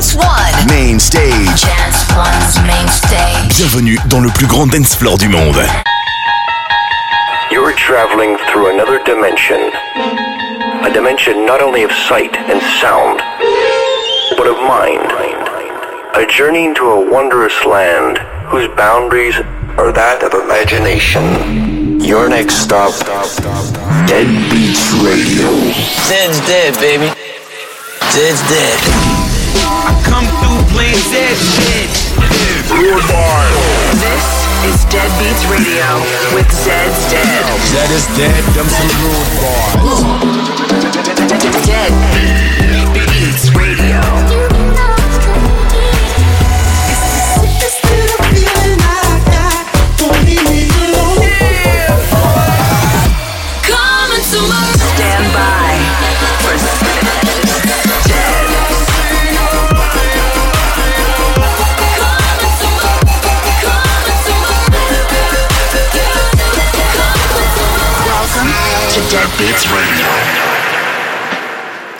Dance One. Main stage. Dance One's main stage. Bienvenue dans le plus grand dance floor du monde. You're traveling through another dimension. A dimension not only of sight and sound, but of mind. A journey into a wondrous land whose boundaries are that of imagination. Your next stop, Dead Beats Radio. Zed's dead, baby. Zed's dead. I come through playing Zed shit. This is Dead Beats Radio with Zeds Dead. Zed is dead, them some rude boys. Dead Beats Radio. To Dead Beats Radio.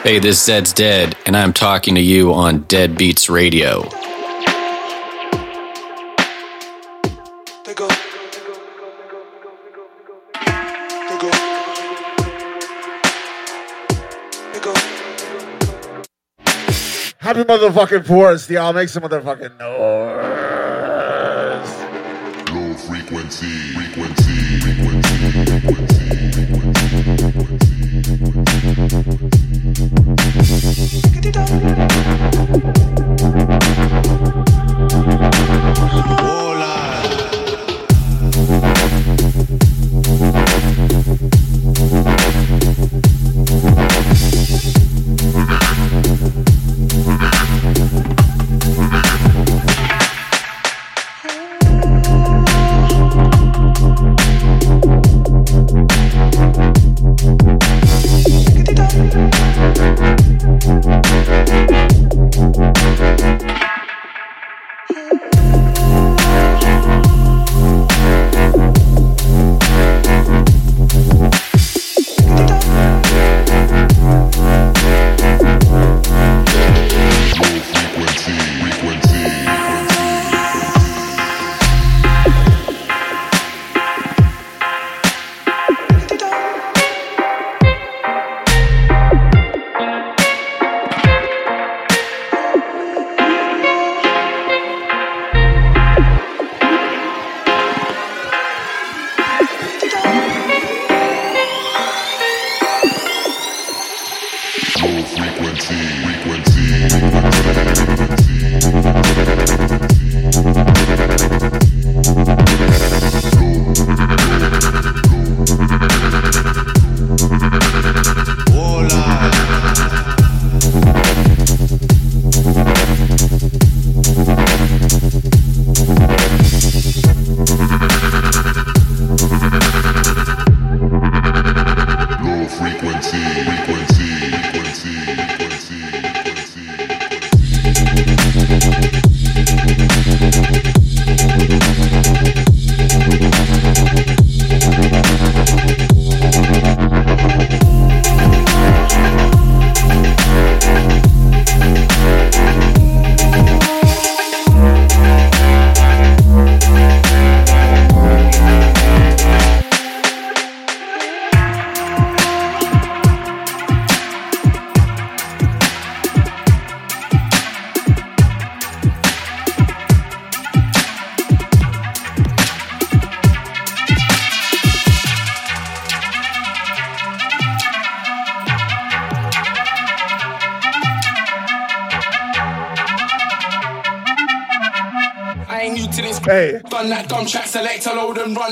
Hey, this Zeds Dead, and I'm talking to you on Dead Beats Radio. Happy motherfucking forest, y'all. Make some motherfucking noise. Low Run that track, select a load and run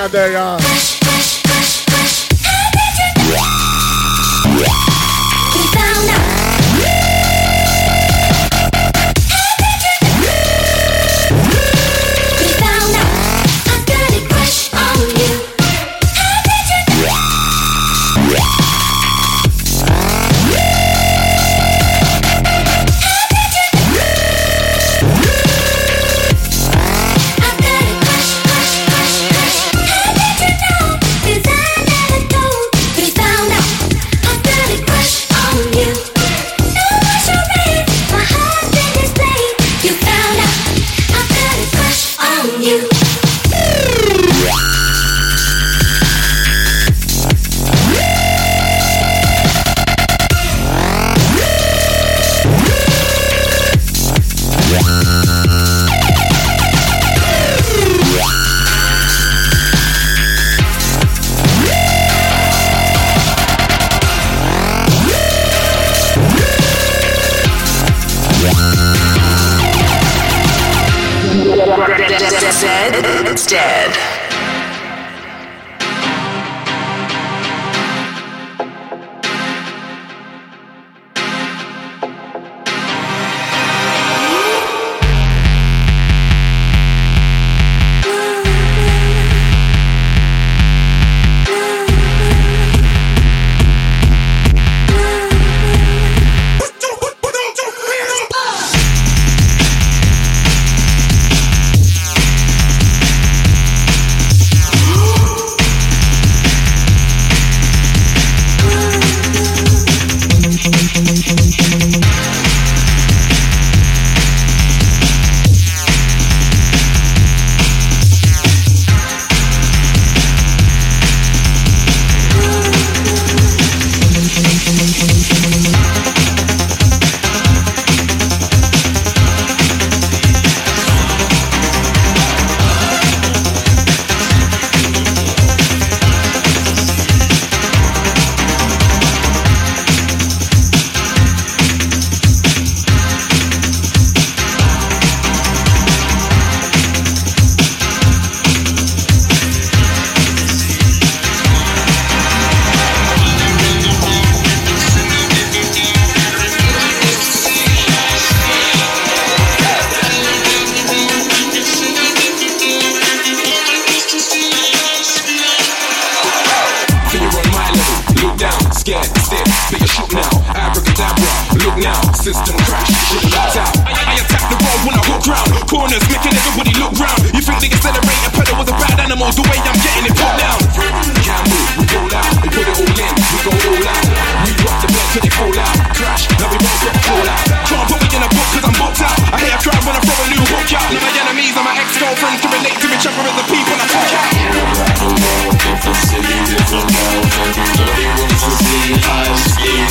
How y'all uh, Dead, look now, system crash, shit locked out. I, I attack the road when I hook round. Corners making everybody look round. You think they accelerate a pedal was a bad animal? The way I'm getting it put down. Can't move, we go out, we put it all in, we go all out. We rock the bed till they fall out. Crash, now we won't stop fall out. Can't put in a book cause I'm booked out. I hear a crowd when I throw a new book out. Now my enemies and my ex-girlfriends can relate to me, chopper as the people I fuck out. Everybody wants to see speed.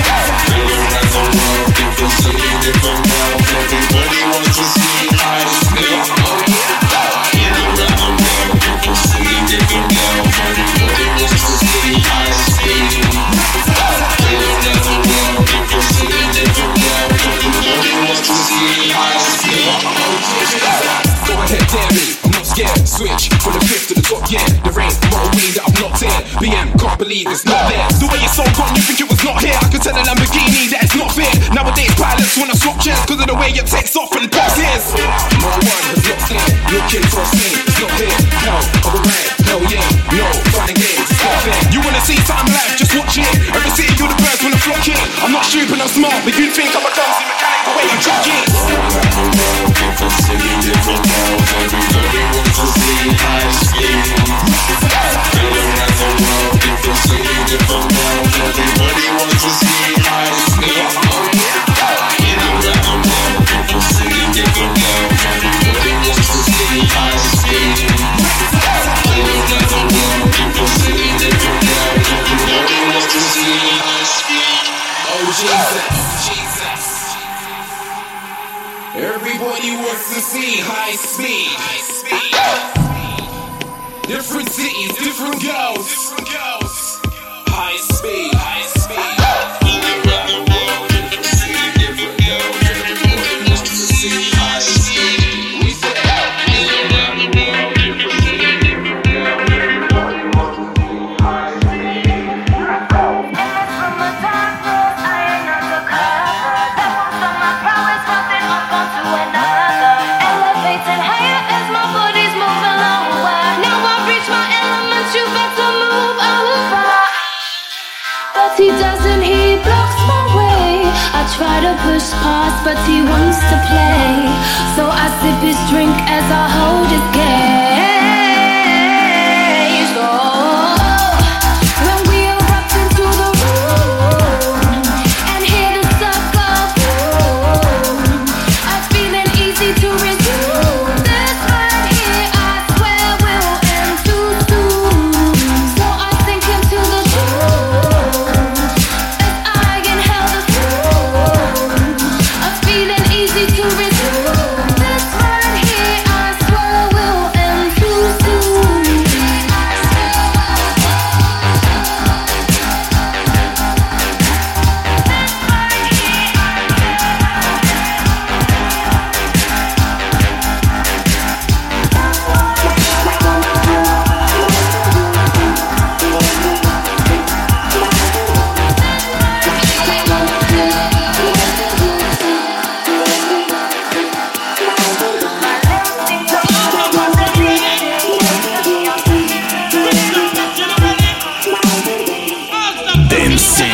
Around the world, different city, different mouth, everybody wants to see high speed. Go ahead, dare me, I'm not scared. Switch from the fifth to the top, yeah. The rain, motor weed that I'm not in. BM, can't believe it's not there. The way it's so gone, you think it was not here. I could tell a Lamborghini that it's not fair. Nowadays, pilots wanna swap chairs because of the way it takes off and pops ears. No one has not seen, looking for a scene, it's not here. Hell, of a man, hell yeah. No, finding games, it's not fair. You wanna see something live, just watch it. Every city, you're the birds when I flock it. I'm not stupid, I'm smart, but you think I'm a clumsy mechanic the way I'm to see. Around the world, different city, different mouth, everybody wants to see Oh. Everybody wants to see high speed. high speed. Different cities, different girls. High speed. Try to push past, but he wants to play. So I sip his drink as I hold his gaze.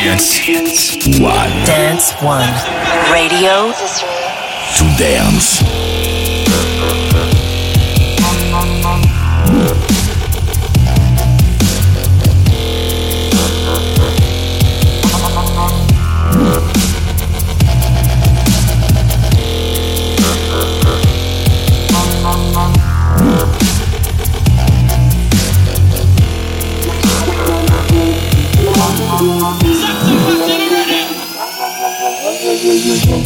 Dance. Dance. One. Dance One. Radio To dance.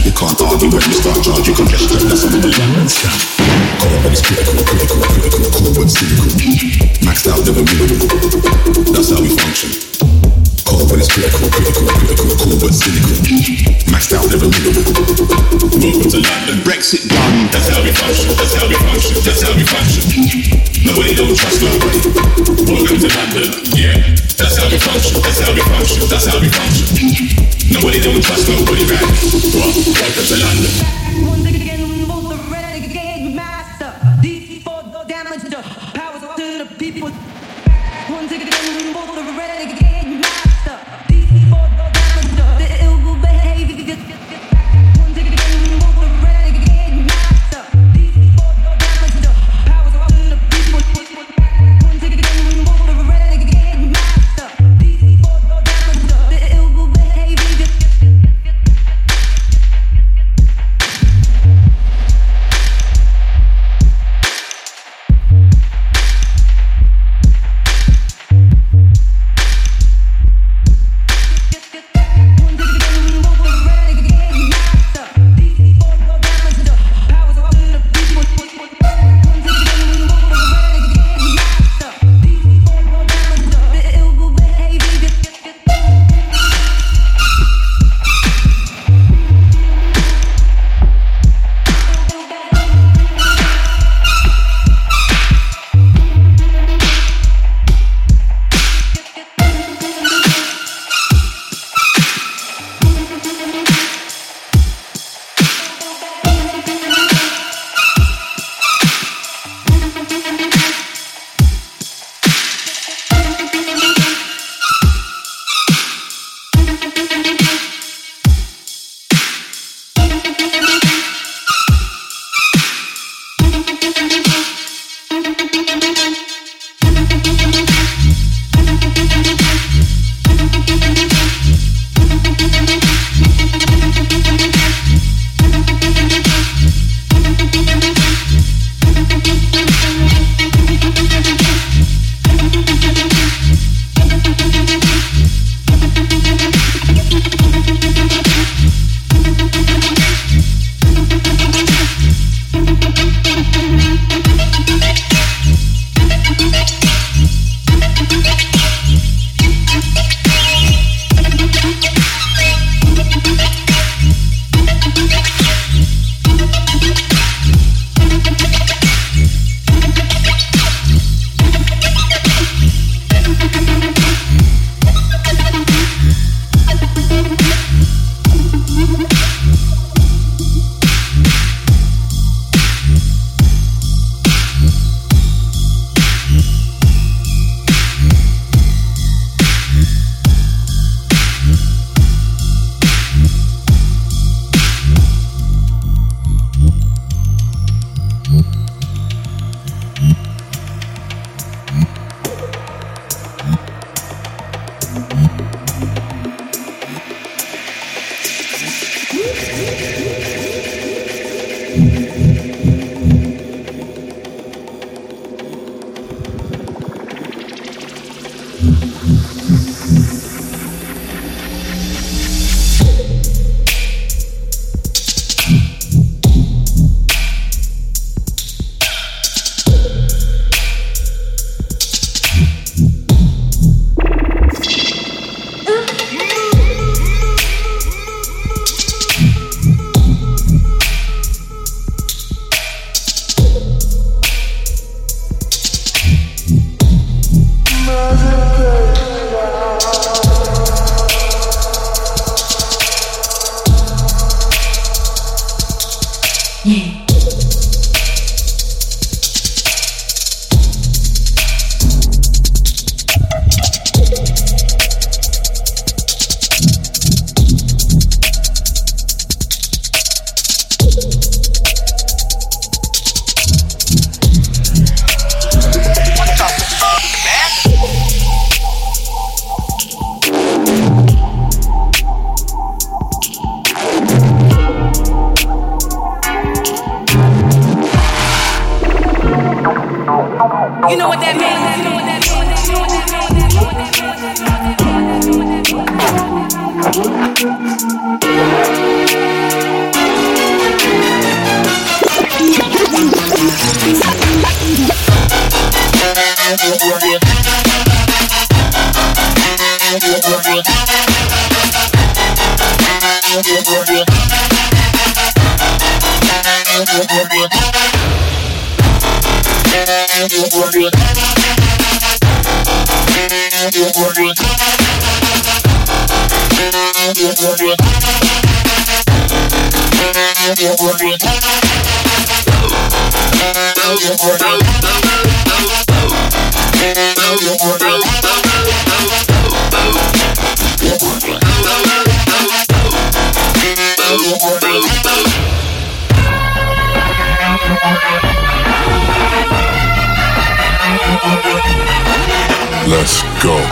You can't argue when you start charging congestion. That's something the landman's Call Cold when it's critical, critical, critical, cold when it's cynical. Maxed out, never minimum. That's how we function. Call Cold when it's critical, critical, critical, cold when it's cynical. Maxed out, never minimum. Welcome to London. Brexit done. That's how we function. That's how we function. That's how we function. Nobody don't trust nobody. Welcome to London. Yeah. That's how we function. That's how we function. That's how we function. Nobody don't trust nobody back. Welcome to London.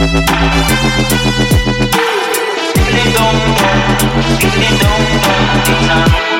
If they don't know, if they don't know, they not.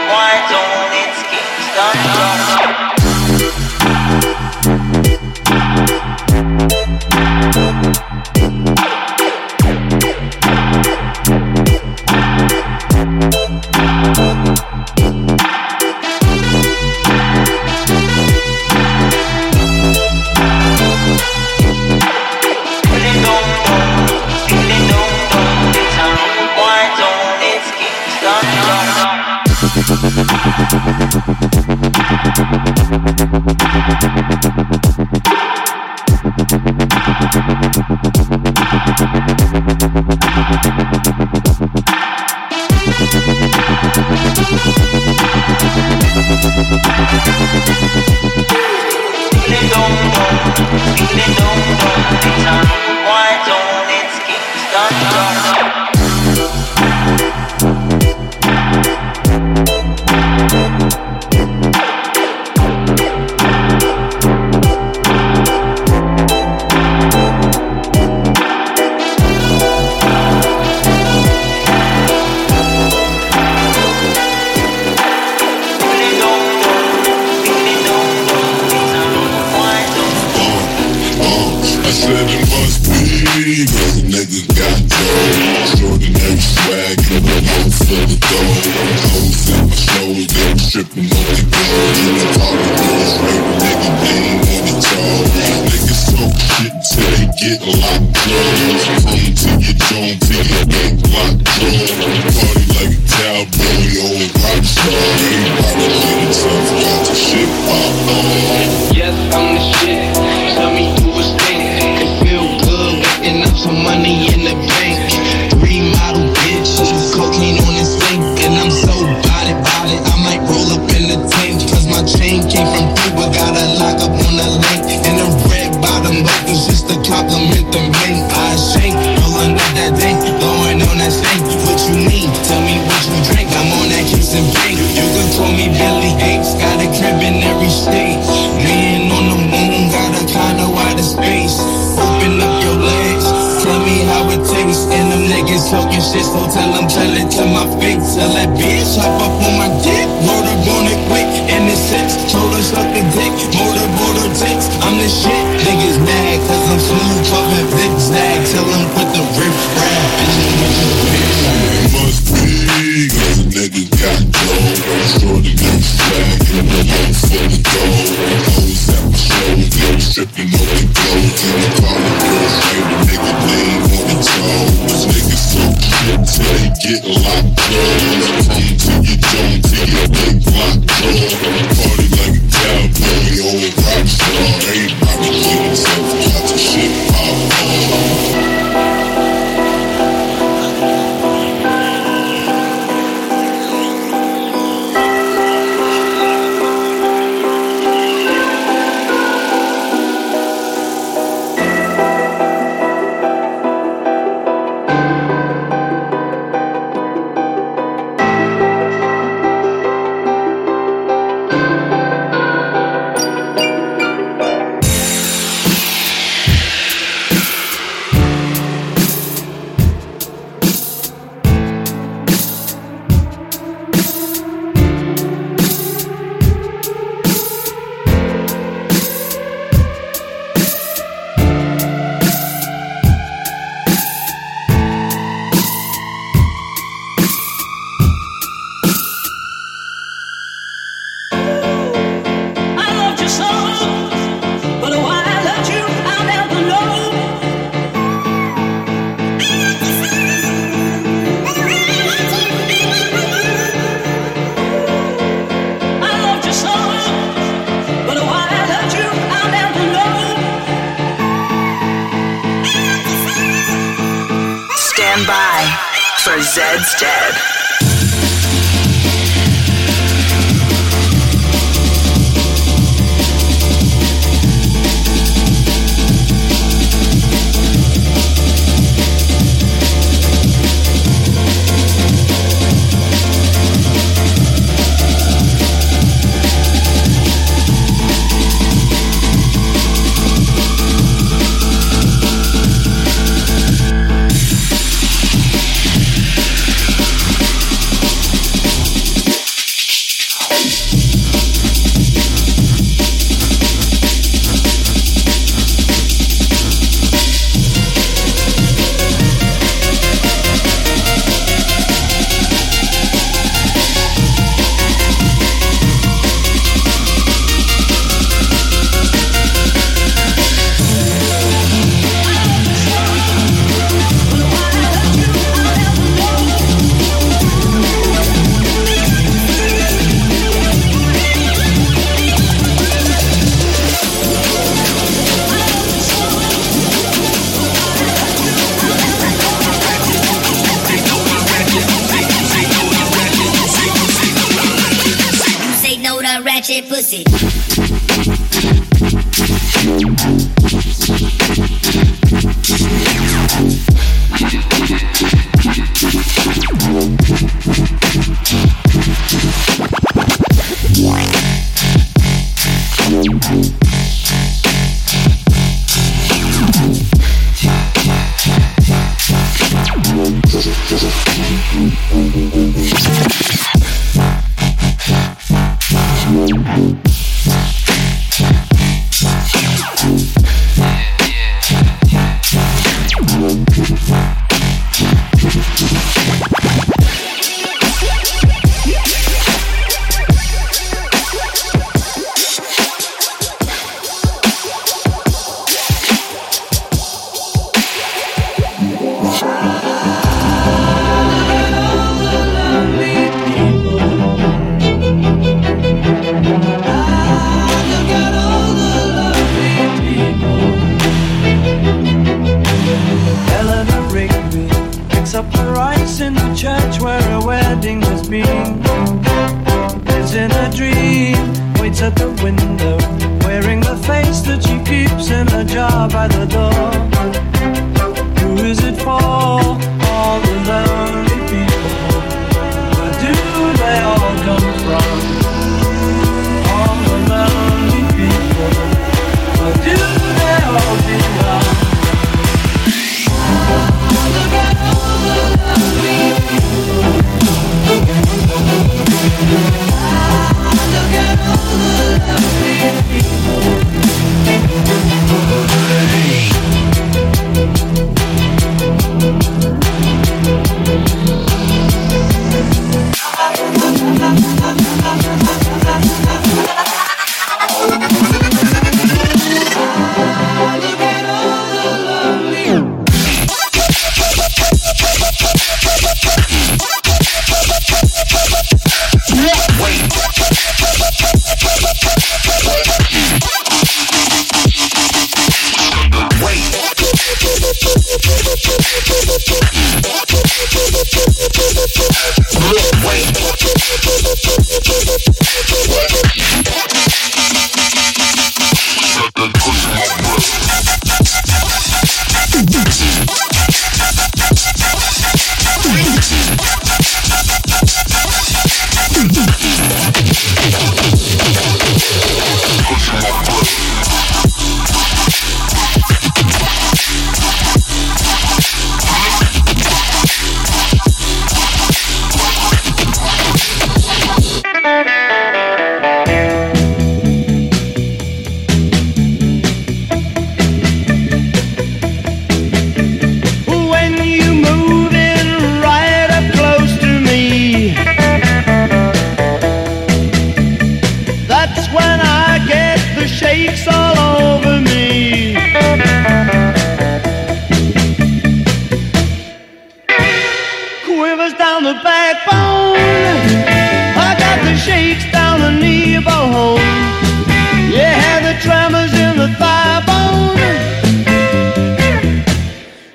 You had the tremors in the thigh bone,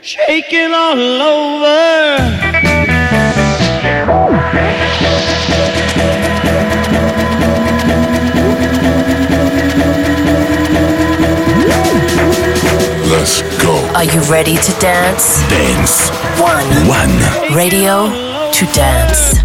shaking all over. Let's go. Are you ready to dance? Dance. One. One. Radio to dance.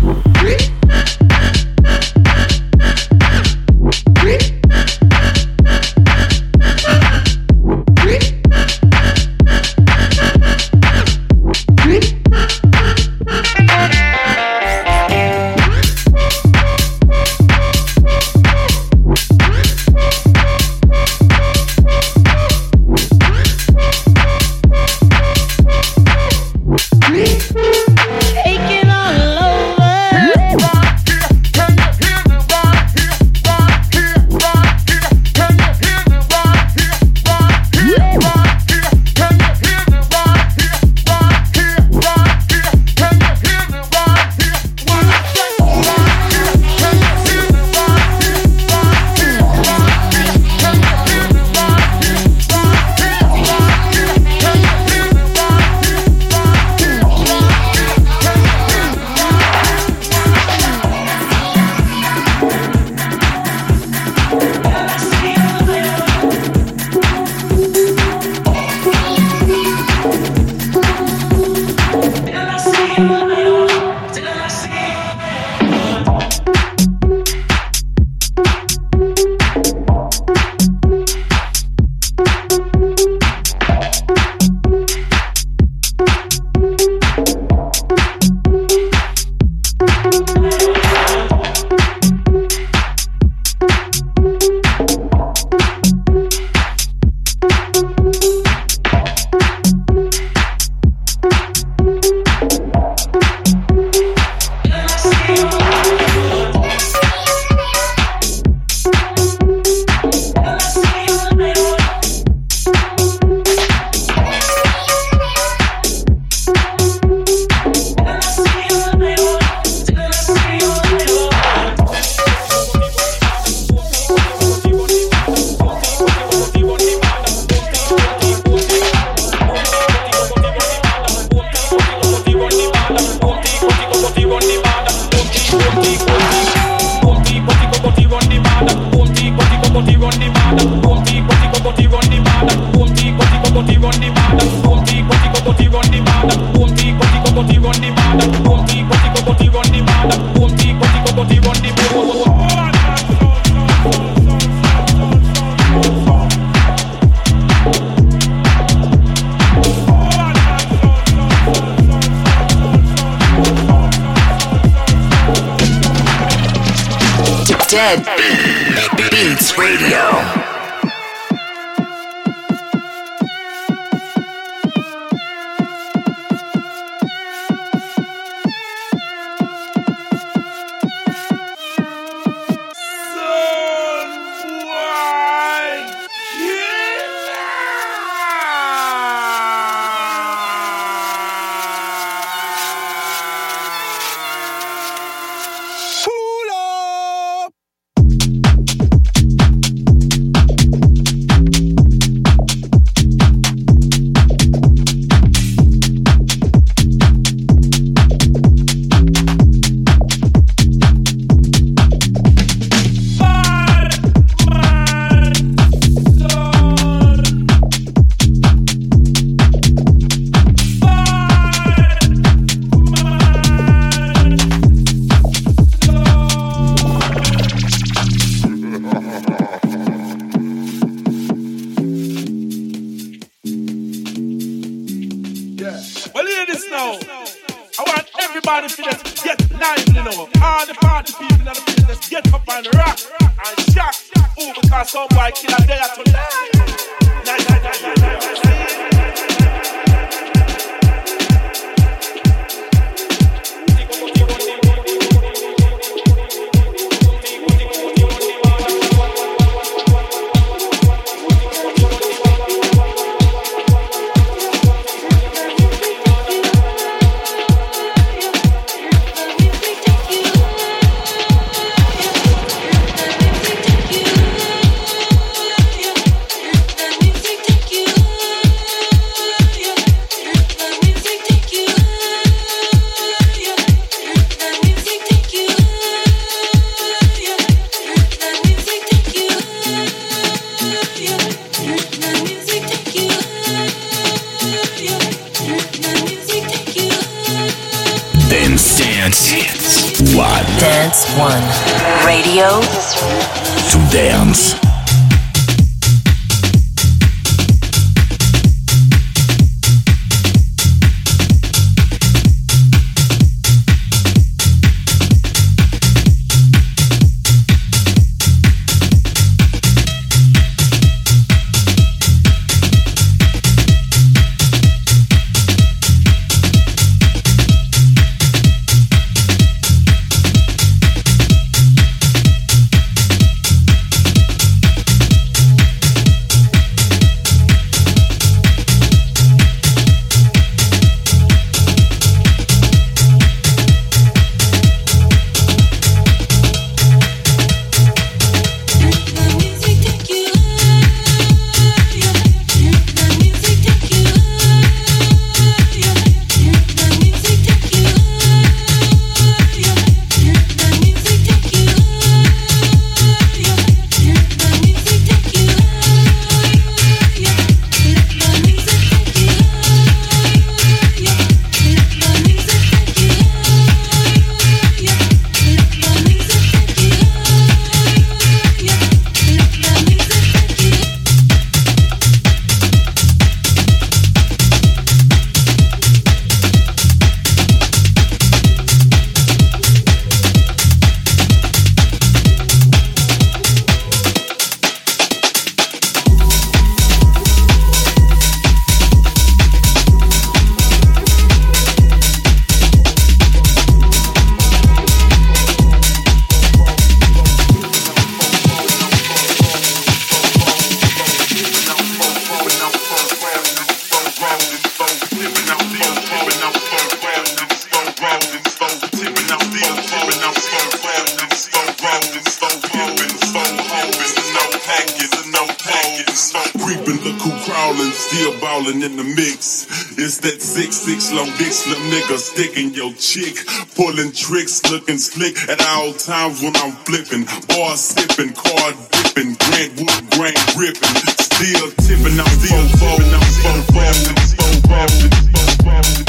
ballin', still ballin' in the mix. It's that six six long dick slim nigga sticking your chick, pulling tricks, looking slick at all times when I'm flipping, bar sipping, card dipping, Grant Wood grain ripping, still tipping, I'm still folding, I'm still rapping, still still.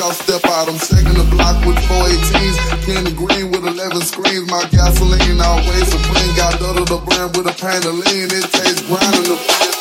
I'll step out. I'm checking the block with 418s. Candy green with 11 screens. My gasoline always a supreme. Got double the brand with a pan lean. It tastes brown in the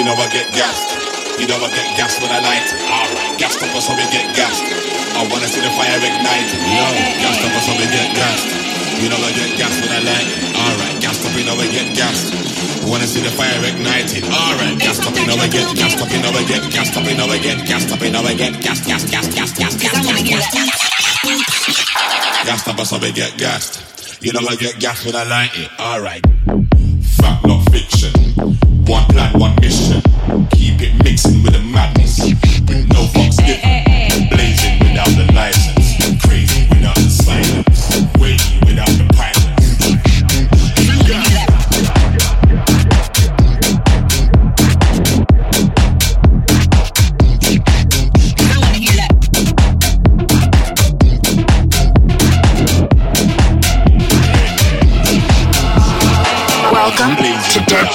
You never get gassed. You never get gassed when I light. Alright, gassed up or so we get gassed. I wanna see the fire ignite. Yo, gassed up or so we get gassed. You never get gassed when I light. Alright, gassed up, you know get gassed. Wanna see the fire ignited. Alright, gassed up, you know I get gassed up, you know I get gassed up, you know I get gassed up, you know I get gassed, gassed, gassed, gassed, gassed, gassed, gassed, gassed. Gassed up, so we get gassed. You know I get gassed when I light it. Alright.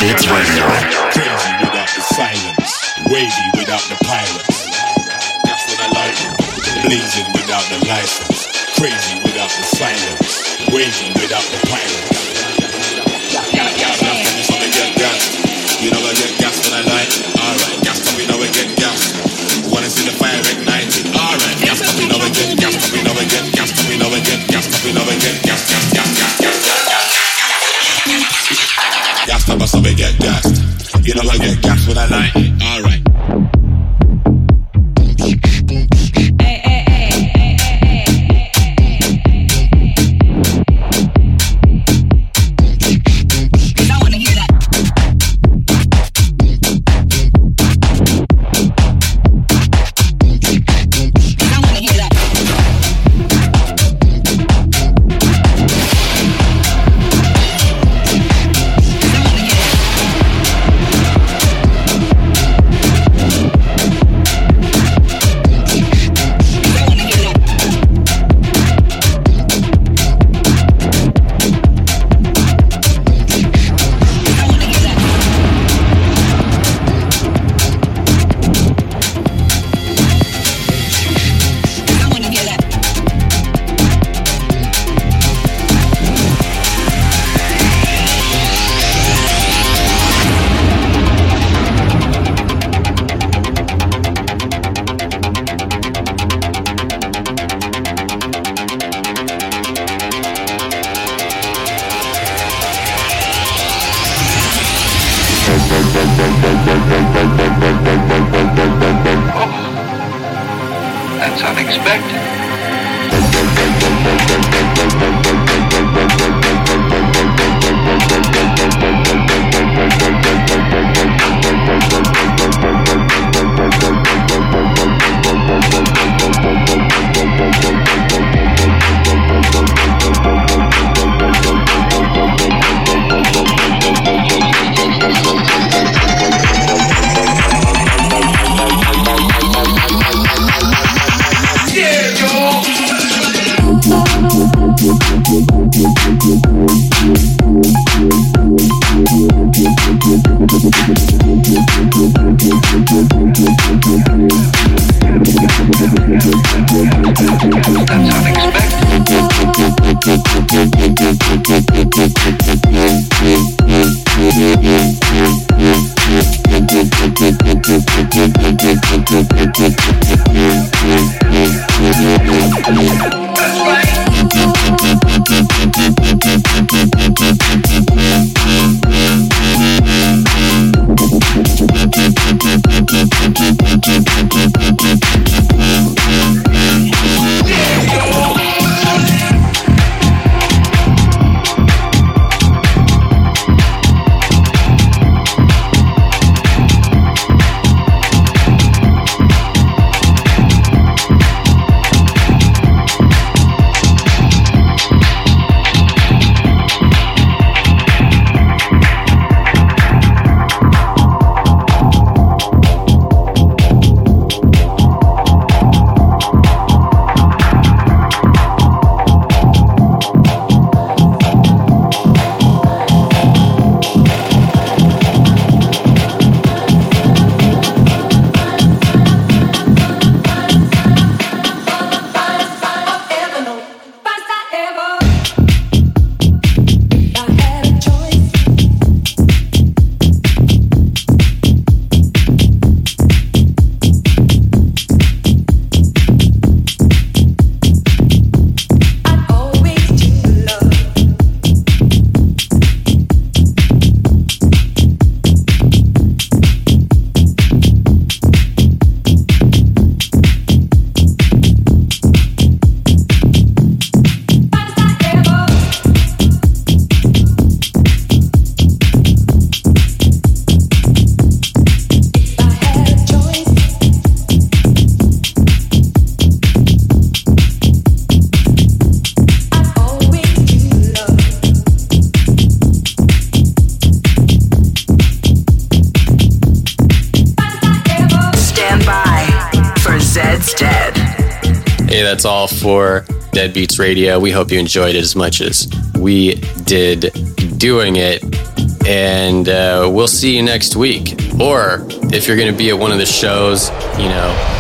It's ready. That's all for Deadbeats Radio. We hope you enjoyed it as much as we did doing it. And uh, we'll see you next week. Or if you're going to be at one of the shows, you know,